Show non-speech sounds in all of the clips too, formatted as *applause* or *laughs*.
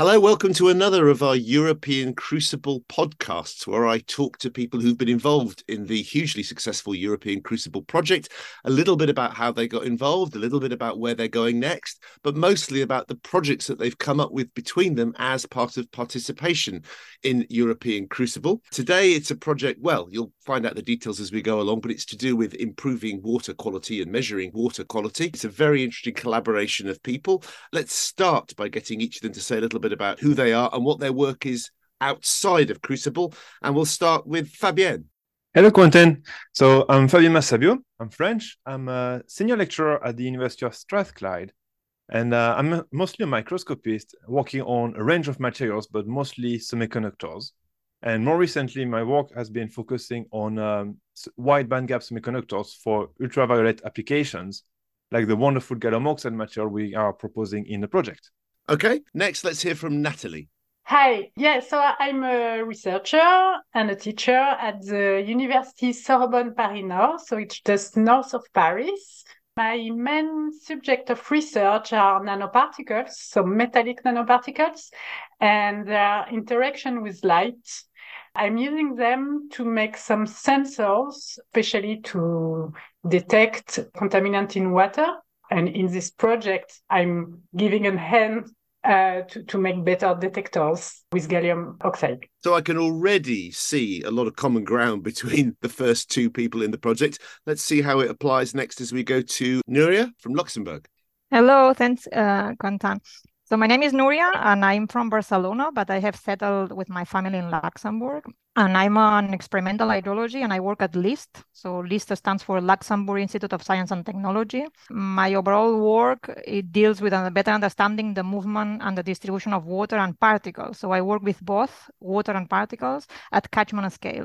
Hello, welcome to another of our European Crucible podcasts, where I talk to people who've been involved in the hugely successful European Crucible project, a little bit about how they got involved, a little bit about where they're going next, but mostly about the projects that they've come up with between them as part of participation in European Crucible. Today, it's a project, well, you'll find out the details as we go along, but it's to do with improving water quality and measuring water quality. It's a very interesting collaboration of people. Let's start by getting each of them to say a little bit bit about who they are and what their work is outside of Crucible. And we'll start with Fabien. Hello, Quentin. So I'm Fabien Massabuau. I'm French. I'm a senior lecturer at the University of Strathclyde. And uh, I'm mostly a microscopist working on a range of materials, but mostly semiconductors. And more recently, my work has been focusing on um, wide bandgap semiconductors for ultraviolet applications, like the wonderful gallium oxide material we are proposing in the project. Okay, next let's hear from Nathalie. Hi, yeah, so I'm a researcher and a teacher at the University Sorbonne Paris Nord, so it's just north of Paris. My main subject of research are nanoparticles, so metallic nanoparticles, and their interaction with light. I'm using them to make some sensors, especially to detect contaminant in water. And in this project, I'm giving a hand uh, to, to make better detectors with gallium oxide. So I can already see a lot of common ground *laughs* between the first two people in the project. Let's see how it applies next as we go to Nuria from Luxembourg. Hello, thanks, uh, Quentin. So my name is Nuria and I'm from Barcelona, but I have settled with my family in Luxembourg. And I'm an experimental hydrology and I work at LIST. So LIST stands for Luxembourg Institute of Science and Technology. My overall work, it deals with a better understanding the movement and the distribution of water and particles. So I work with both water and particles at catchment scale.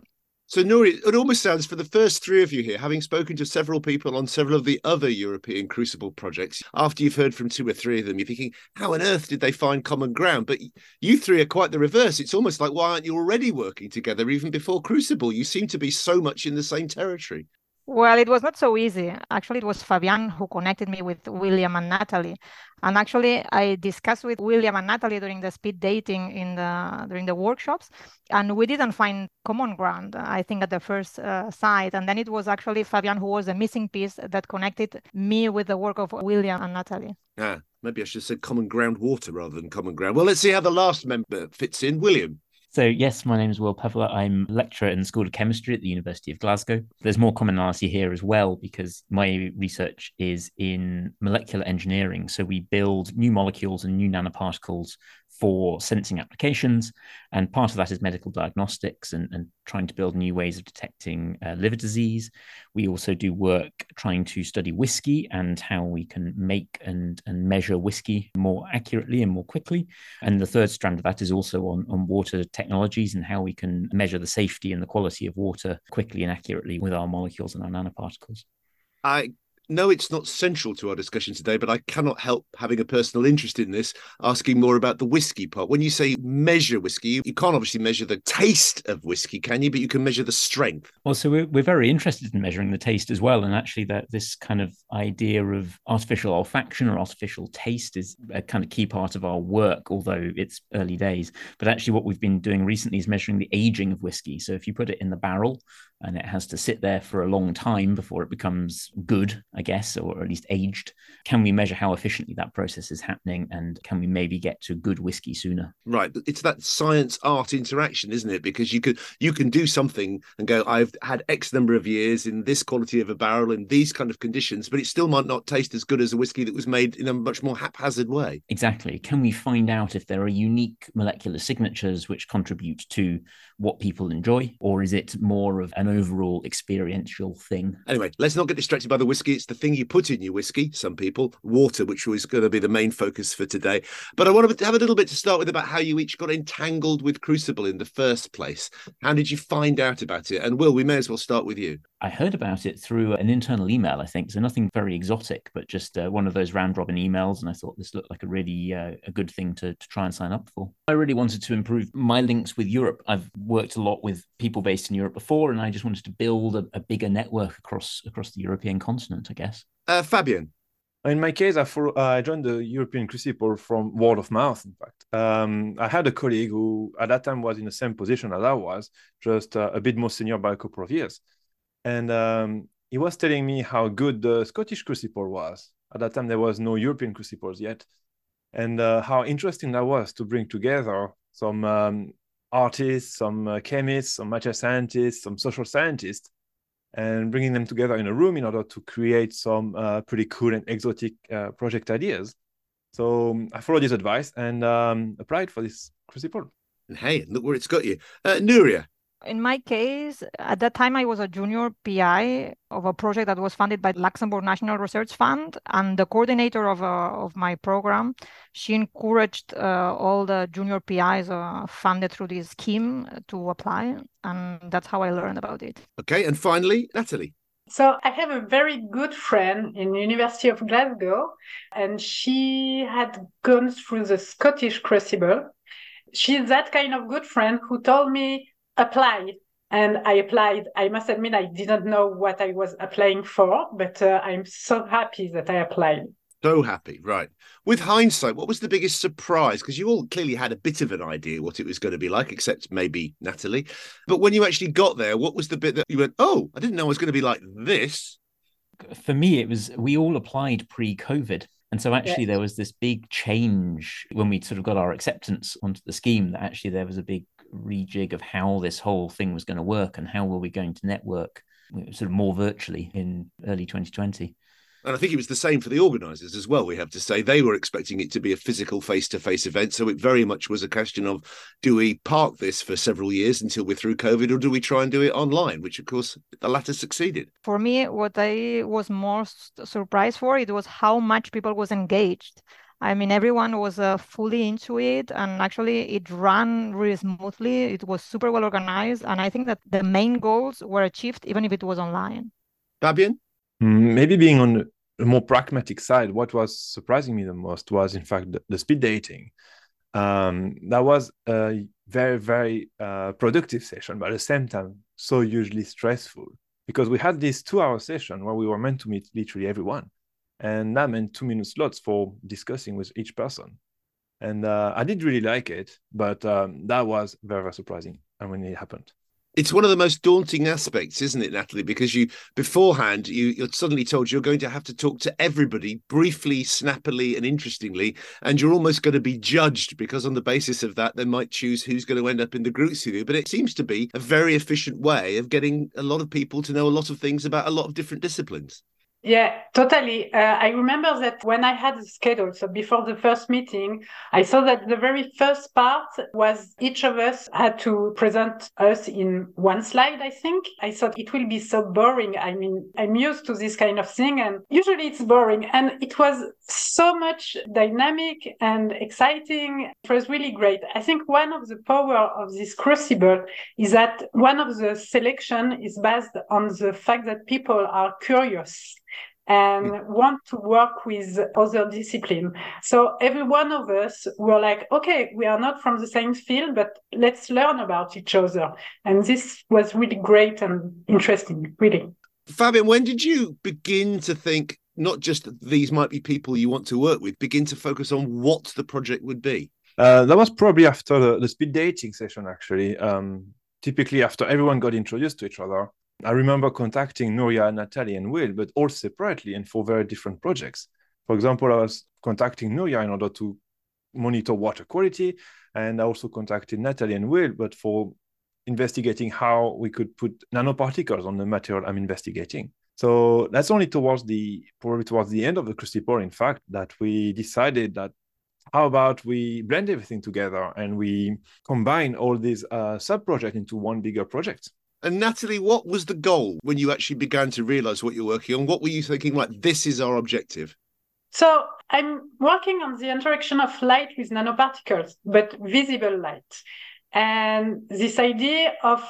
So, Nuri, it almost sounds for the first three of you here, having spoken to several people on several of the other European Crucible projects, after you've heard from two or three of them, you're thinking, how on earth did they find common ground? But you three are quite the reverse. It's almost like, why aren't you already working together even before Crucible? You seem to be so much in the same territory. Well, it was not so easy. Actually, it was Fabien who connected me with William and Nathalie. And actually, I discussed with William and Nathalie during the speed dating in the during the workshops, and we didn't find common ground. I think at the first uh, site, and then it was actually Fabien who was the missing piece that connected me with the work of William and Nathalie. Ah, maybe I should have said common ground water rather than common ground. Well, let's see how the last member fits in. William. So, yes, my name is Will Peveler. I'm lecturer in the School of Chemistry at the University of Glasgow. There's more commonality here as well because my research is in molecular engineering. So, we build new molecules and new nanoparticles for sensing applications. And part of that is medical diagnostics and, and trying to build new ways of detecting uh, liver disease. We also do work trying to study whiskey and how we can make and, and measure whiskey more accurately and more quickly. And the third strand of that is also on, on water technologies and how we can measure the safety and the quality of water quickly and accurately with our molecules and our nanoparticles. I no, it's not central to our discussion today, but I cannot help having a personal interest in this, asking more about the whiskey part. When you say measure whiskey, you can't obviously measure the taste of whiskey, can you? But you can measure the strength. Well, so we're, we're very interested in measuring the taste as well. And actually, that this kind of idea of artificial olfaction or artificial taste is a kind of key part of our work, although it's early days. But actually, what we've been doing recently is measuring the aging of whiskey. So if you put it in the barrel, and it has to sit there for a long time before it becomes good, I guess, or at least aged. Can we measure how efficiently that process is happening and can we maybe get to good whiskey sooner? Right. It's that science art interaction, isn't it? Because you could you can do something and go, I've had X number of years in this quality of a barrel in these kind of conditions, but it still might not taste as good as a whiskey that was made in a much more haphazard way. Exactly. Can we find out if there are unique molecular signatures which contribute to what people enjoy, or is it more of an overall experiential thing? Anyway, let's not get distracted by the whiskey. It's the thing you put in your whiskey, some people, water, which was going to be the main focus for today. But I want to have a little bit to start with about how you each got entangled with Crucible in the first place. How did you find out about it? And Will, we may as well start with you. I heard about it through an internal email, I think. So nothing very exotic, but just uh, one of those round robin emails. And I thought this looked like a really uh, a good thing to, to try and sign up for. I really wanted to improve my links with Europe. I've worked a lot with people based in Europe before, and I just wanted to build a, a bigger network across across the European continent, I guess. Uh, Fabien. In my case, I, follow, uh, I joined the European Crucible from word of mouth, in fact. Um, I had a colleague who at that time was in the same position as I was, just uh, a bit more senior by a couple of years. And um, he was telling me how good the Scottish Crucible was. At that time, there was no European Crucibles yet. And uh, how interesting that was to bring together some um, artists, some uh, chemists, some material scientists, some social scientists, and bringing them together in a room in order to create some uh, pretty cool and exotic uh, project ideas. So um, I followed his advice and um, applied for this crucible. And hey, look where it's got you. Uh, Nuria, in my case, at that time, I was a junior PI of a project that was funded by the Luxembourg National Research Fund, and the coordinator of uh, of my program, she encouraged uh, all the junior PIs uh, funded through this scheme to apply, and that's how I learned about it. Okay, and finally, Nathalie. So I have a very good friend in University of Glasgow, and she had gone through the Scottish Crucible. She's that kind of good friend who told me applied and I applied. I must admit, I didn't know what I was applying for, but uh, I'm so happy that I applied. So happy, right. With hindsight, what was the biggest surprise? Because you all clearly had a bit of an idea what it was going to be like, except maybe Nathalie. But when you actually got there, what was the bit that you went, oh, I didn't know it was going to be like this? For me, it was we all applied pre COVID. And so actually, there was this big change when we sort of got our acceptance onto the scheme that actually there was a big rejig of how this whole thing was going to work and how were we going to network sort of more virtually in early 2020. And I think it was the same for the organisers as well. We have to say they were expecting it to be a physical face to face event. So it very much was a question of do we park this for several years until we're through COVID or do we try and do it online, which of course the latter succeeded. For me, what I was most surprised for it was how much people was engaged. I mean, everyone was uh, fully into it, and actually, it ran really smoothly. It was super well organized, and I think that the main goals were achieved, even if it was online. Fabien, mm, maybe being on a more pragmatic side, what was surprising me the most was, in fact, the, the speed dating. Um, that was a very, very uh, productive session, but at the same time, so hugely stressful because we had this two-hour session where we were meant to meet literally everyone and that meant two minute slots for discussing with each person. And uh, i did really like it but um, that was very very surprising and when it happened. It's one of the most daunting aspects isn't it nathalie? Because you beforehand you, you're suddenly told you're going to have to talk to everybody briefly snappily and interestingly and you're almost going to be judged because on the basis of that they might choose who's going to end up in the groups with you. But it seems to be a very efficient way of getting a lot of people to know a lot of things about a lot of different disciplines yeah, totally. Uh, I remember that when I had the schedule, so before the first meeting, I saw that the very first part was each of us had to present us in one slide, I think. I thought it will be so boring. I mean, I'm used to this kind of thing, and usually it's boring. And it was so much dynamic and exciting. It was really great. I think one of the power of this crucible is that one of the selection is based on the fact that people are curious and want to work with other discipline. So every one of us were like, okay, we are not from the same field, but let's learn about each other. And this was really great and interesting, really. Fabien, when did you begin to think not just that these might be people you want to work with, begin to focus on what the project would be? Uh, that was probably after the, the speed dating session, actually. Um, typically, after everyone got introduced to each other, I remember contacting Nuria, Nathalie, and Will, but all separately and for very different projects. For example, I was contacting Nuria in order to monitor water quality, and I also contacted Nathalie and Will, but for investigating how we could put nanoparticles on the material I'm investigating. So that's only towards the probably towards the end of the crucible, in fact, that we decided that how about we blend everything together and we combine all these uh, sub projects into one bigger project. And Nathalie, what was the goal when you actually began to realize what you're working on? What were you thinking, like, this is our objective? So I'm working on the interaction of light with nanoparticles, but visible light. And this idea of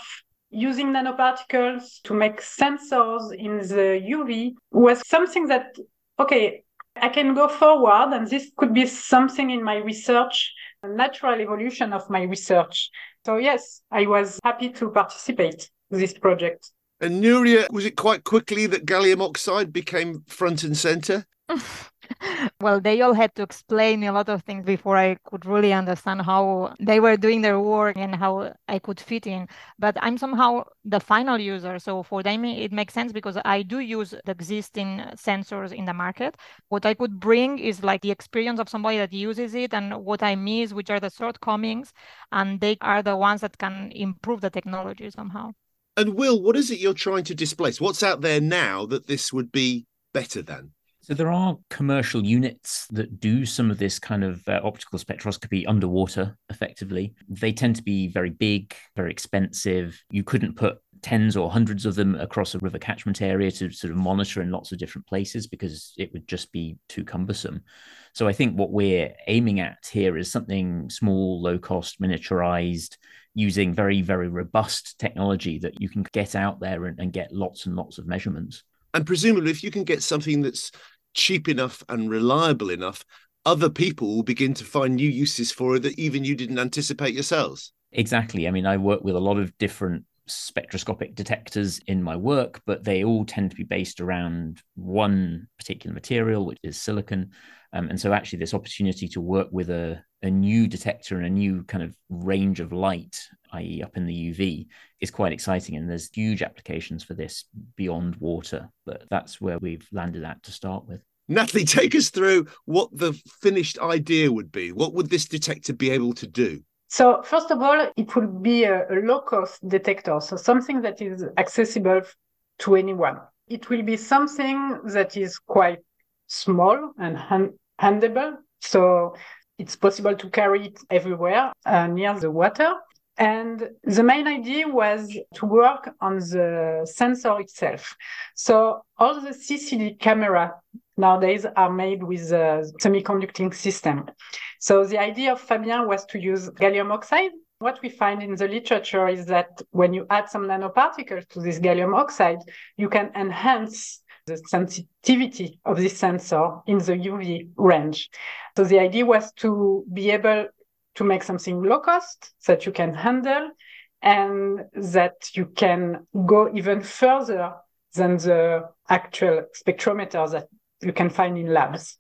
using nanoparticles to make sensors in the UV was something that, okay, I can go forward, and this could be something in my research, a natural evolution of my research. So, yes, I was happy to participate this project. And Nuria, was it quite quickly that gallium oxide became front and center? *laughs* well, they all had to explain a lot of things before I could really understand how they were doing their work and how I could fit in. But I'm somehow the final user. So for them, it makes sense because I do use the existing sensors in the market. What I could bring is like the experience of somebody that uses it and what I miss, which are the shortcomings. And they are the ones that can improve the technology somehow. And Will, what is it you're trying to displace? What's out there now that this would be better than? So there are commercial units that do some of this kind of uh, optical spectroscopy underwater effectively. They tend to be very big, very expensive. You couldn't put tens or hundreds of them across a river catchment area to sort of monitor in lots of different places because it would just be too cumbersome. So I think what we're aiming at here is something small, low cost, miniaturized, using very, very robust technology that you can get out there and, and get lots and lots of measurements. And presumably, if you can get something that's cheap enough and reliable enough, other people will begin to find new uses for it that even you didn't anticipate yourselves. Exactly. I mean, I work with a lot of different spectroscopic detectors in my work, but they all tend to be based around one particular material, which is silicon. Um, and so, actually, this opportunity to work with a, a new detector and a new kind of range of light, i.e., up in the UV, is quite exciting. And there's huge applications for this beyond water, but that's where we've landed at to start with. Nathalie, take us through what the finished idea would be. What would this detector be able to do? So, first of all, it will be a, low cost detector, so something that is accessible to anyone. It will be something that is quite small and hand- handable. So it's possible to carry it everywhere uh, near the water. And the main idea was to work on the sensor itself. So all the CCD camera nowadays are made with a semiconducting system. So the idea of Fabien was to use gallium oxide. What we find in the literature is that when you add some nanoparticles to this gallium oxide, you can enhance the sensitivity of this sensor in the UV range. So the idea was to be able to make something low cost that you can handle and that you can go even further than the actual spectrometer that you can find in labs.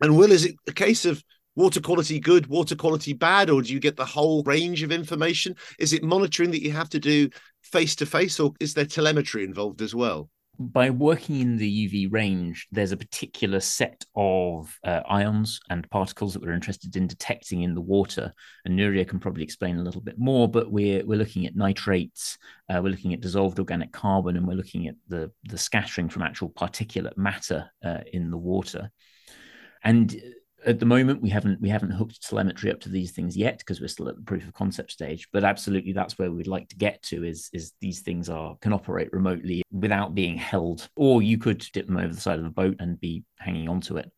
And Will, is it a case of water quality good, water quality bad, or do you get the whole range of information? Is it monitoring that you have to do face to face, or is there telemetry involved as well? By working in the UV range, there's a particular set of uh, ions and particles that we're interested in detecting in the water. And Nuria can probably explain a little bit more, but we're, we're looking at nitrates, uh, we're looking at dissolved organic carbon, and we're looking at the, the scattering from actual particulate matter uh, in the water. And at the moment we haven't we haven't hooked telemetry up to these things yet because we're still at the proof of concept stage but absolutely that's where we'd like to get to is is these things are can operate remotely without being held or you could dip them over the side of a boat and be hanging onto it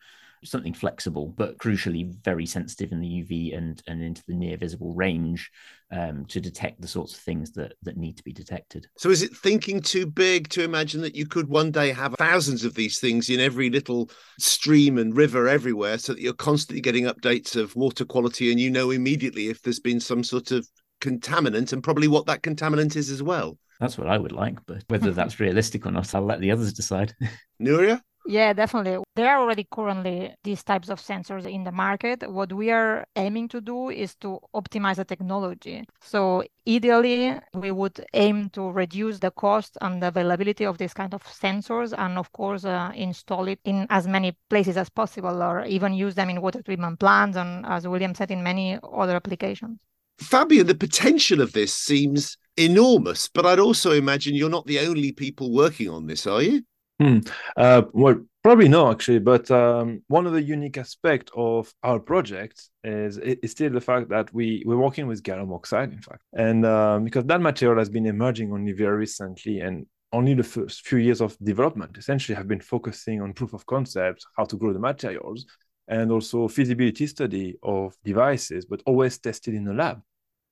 something flexible, but crucially very sensitive in the UV and, and into the near visible range um, to detect the sorts of things that, that need to be detected. So, is it thinking too big to imagine that you could one day have thousands of these things in every little stream and river everywhere so that you're constantly getting updates of water quality and you know immediately if there's been some sort of contaminant and probably what that contaminant is as well? That's what I would like, but whether that's realistic or not, I'll let the others decide. *laughs* Nuria? Yeah, definitely. There are already currently these types of sensors in the market. What we are aiming to do is to optimize the technology. So ideally, we would aim to reduce the cost and the availability of these kind of sensors, and of course, uh, install it in as many places as possible, or even use them in water treatment plants, and as William said, in many other applications. Fabien, the potential of this seems enormous, but I'd also imagine you're not the only people working on this, are you? Hmm. Uh, well, probably no, actually. But um, one of the unique aspects of our project is, is still the fact that we we're working with gallium oxide, in fact, and um, because that material has been emerging only very recently, and only the first few years of development essentially have been focusing on proof of concept, how to grow the materials, and also feasibility study of devices, but always tested in the lab.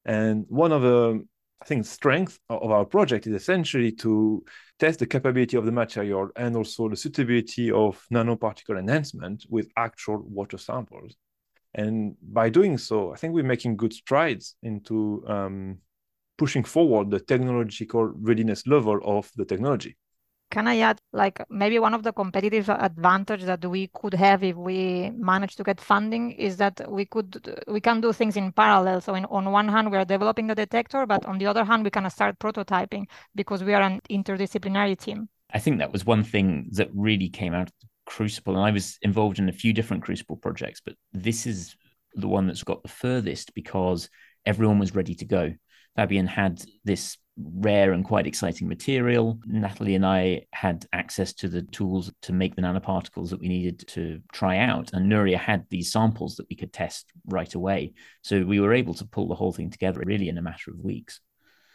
And one of the I think strength of our project is essentially to test the capability of the material and also the suitability of nanoparticle enhancement with actual water samples. And by doing so, I think we're making good strides into um, pushing forward the technological readiness level of the technology. Can I add like maybe one of the competitive advantage that we could have if we manage to get funding is that we could we can do things in parallel. So in, on one hand we are developing the detector but on the other hand we can start prototyping because we are an interdisciplinary team. I think that was one thing that really came out of crucible and i was involved in a few different crucible projects but this is the one that's got the furthest because everyone was ready to go. Fabien had this rare and quite exciting material. Nathalie and I had access to the tools to make the nanoparticles that we needed to try out. And Nuria had these samples that we could test right away. So we were able to pull the whole thing together really in a matter of weeks.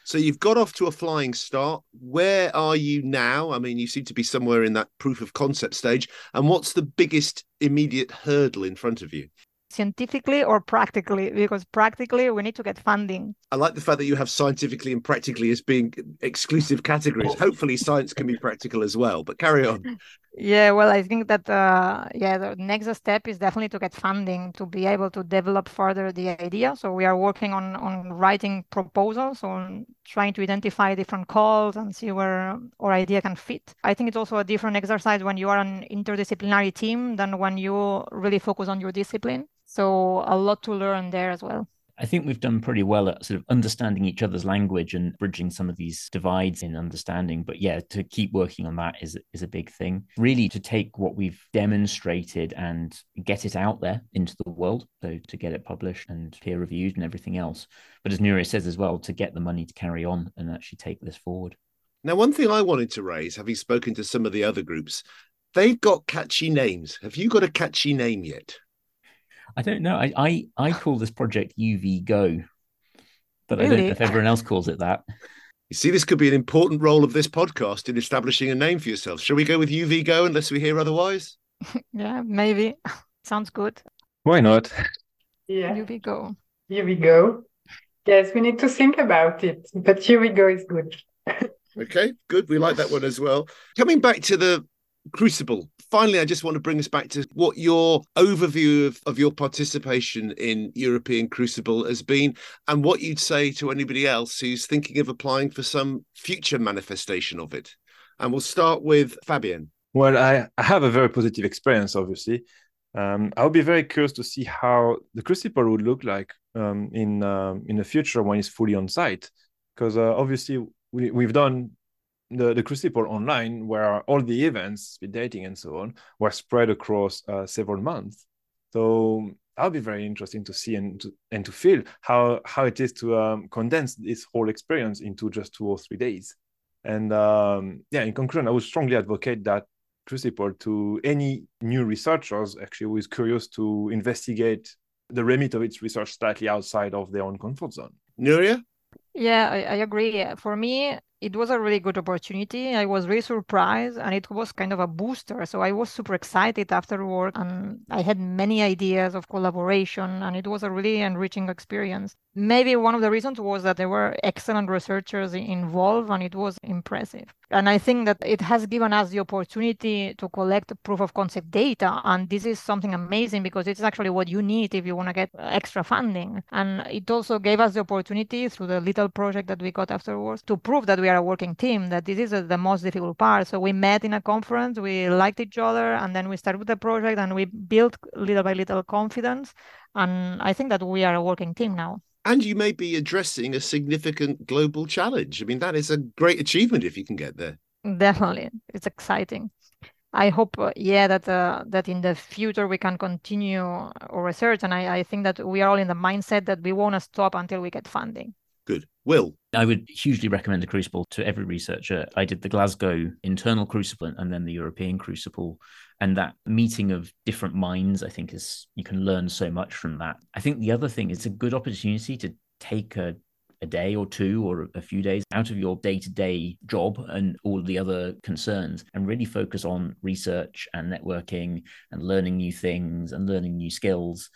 So you've got off to a flying start. Where are you now? I mean, you seem to be somewhere in that proof of concept stage. And what's the biggest immediate hurdle in front of you? Scientifically or practically? Because practically we need to get funding. I like the fact that you have scientifically and practically as being exclusive categories. Hopefully science can be practical as well but carry on. Yeah well i think that uh, yeah the next step is definitely to get funding to be able to develop further the idea. So we are working on on writing proposals on trying to identify different calls and see where our idea can fit. I think it's also a different exercise when you are an interdisciplinary team than when you really focus on your discipline so a lot to learn there as well. I think we've done pretty well at sort of understanding each other's language and bridging some of these divides in understanding. But yeah, to keep working on that is is a big thing. Really, to take what we've demonstrated and get it out there into the world. So to get it published and peer reviewed and everything else. But as Nuria says as well, to get the money to carry on and actually take this forward. Now, one thing I wanted to raise, having spoken to some of the other groups, they've got catchy names. Have you got a catchy name yet? I don't know. I, I, I call this project UV Go, but really? I don't know if everyone else calls it that. You see, this could be an important role of this podcast in establishing a name for yourself. Shall we go with UV Go unless we hear otherwise? *laughs* yeah, maybe. *laughs* Sounds good. Why not? Yeah. UV Go. UV Go. Yes, we need to think about it, but UV Go is good. *laughs* okay, good. We like that one as well. Coming back to the Crucible. Finally, I just want to bring us back to what your overview of, of your participation in European Crucible has been and what you'd say to anybody else who's thinking of applying for some future manifestation of it. And we'll start with Fabien. Well, I, I have a very positive experience, obviously. Um, I'll be very curious to see how the Crucible would look like um, in um, in the future when it's fully on site, because uh, obviously we, we've done the, the Crucible online, where all the events, speed dating and so on, were spread across uh, several months. So that'll be very interesting to see and to, and to feel how how it is to um, condense this whole experience into just two or three days. And um, yeah, in conclusion, I would strongly advocate that Crucible to any new researchers actually who is curious to investigate the remit of its research slightly outside of their own comfort zone. Nuria? Yeah, I, I agree. For me, it was a really good opportunity. I was really surprised and it was kind of a booster. So I was super excited after work and I had many ideas of collaboration and it was a really enriching experience. Maybe one of the reasons was that there were excellent researchers involved and it was impressive. And I think that it has given us the opportunity to collect proof of concept data. And this is something amazing because it's actually what you need if you want to get extra funding. And it also gave us the opportunity through the little project that we got afterwards to prove that we are a working team, that this is the most difficult part. So we met in a conference, we liked each other, and then we started with the project and we built little by little confidence. And I think that we are a working team now and you may be addressing a significant global challenge. I mean, that is a great achievement if you can get there. Definitely, it's exciting. I hope, uh, yeah, that uh, that in the future we can continue our research, and I, I think that we are all in the mindset that we want to stop until we get funding. Good. Will. I would hugely recommend the Crucible to every researcher. I did the Glasgow internal Crucible and then the European Crucible. And that meeting of different minds, I think, is you can learn so much from that. I think the other thing is a good opportunity to take a a day or two or a few days out of your day to day job and all the other concerns and really focus on research and networking and learning new things and learning new skills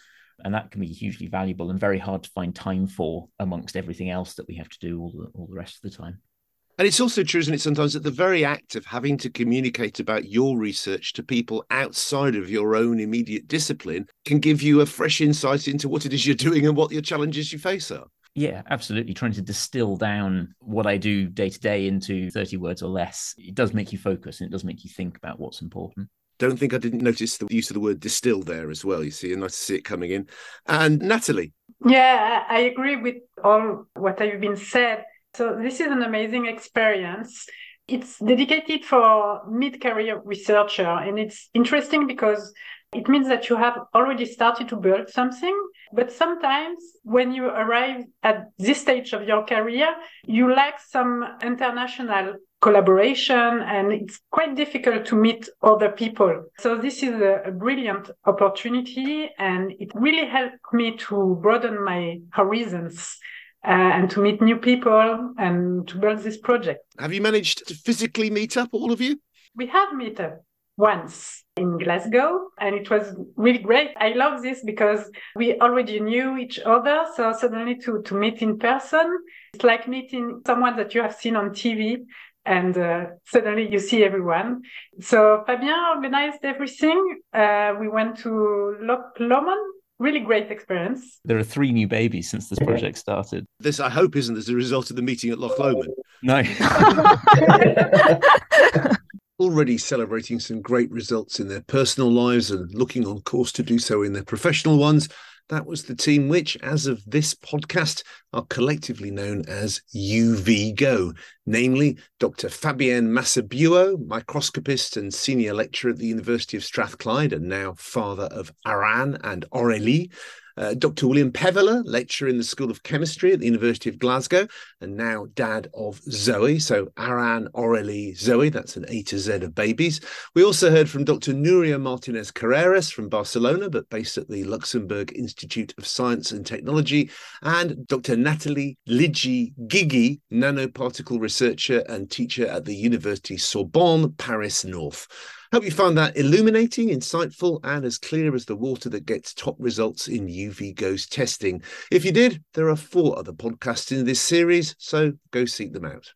and that can be hugely valuable and very hard to find time for amongst everything else that we have to do all the, all the rest of the time. And it's also true, isn't it, sometimes that the very act of having to communicate about your research to people outside of your own immediate discipline can give you a fresh insight into what it is you're doing and what your challenges you face are. Yeah, absolutely. Trying to distill down what I do day to day into 30 words or less. It does make you focus and it does make you think about what's important. Don't think I didn't notice the use of the word distill there as well. You see, and nice to see it coming in. And Nathalie. Yeah, I agree with all what have been said. So this is an amazing experience. It's dedicated for mid-career researcher, and it's interesting because it means that you have already started to build something. But sometimes when you arrive at this stage of your career, you lack some international collaboration and it's quite difficult to meet other people. So this is a, a, brilliant opportunity and it really helped me to broaden my horizons uh, and to meet new people and to build this project. Have you managed to physically meet up, all of you? We have met up once in Glasgow and it was really great. I love this because we already knew each other. So suddenly to, to meet in person, it's like meeting someone that you have seen on TV and uh, suddenly you see everyone. So Fabien organized everything. Uh, we went to Loch Lomond really great experience. There are three new babies since this project started. This, I hope, isn't as a result of the meeting at Loch Lomond. No. *laughs* Already celebrating some great results in their personal lives and looking on course to do so in their professional ones. That was the team which, as of this podcast, are collectively known as UVGO, namely Dr. Fabien Massabuau, microscopist and senior lecturer at the University of Strathclyde and now father of Aran and Aurélie, uh, Dr. William Peveler, lecturer in the School of Chemistry at the University of Glasgow, and now dad of Zoe. So Aran, Aurélie, Zoe, that's an A to Z of babies. We also heard from Dr. Nuria Martinez Carreras from Barcelona, but based at the Luxembourg Institute of Science and Technology, and Dr. Nathalie Lidji Guigui, nanoparticle researcher and teacher at the University Sorbonne, Paris North. Hope you found that illuminating, insightful, and as clear as the water that gets top results in UVGO's testing. If you did, there are four other podcasts in this series, so go seek them out.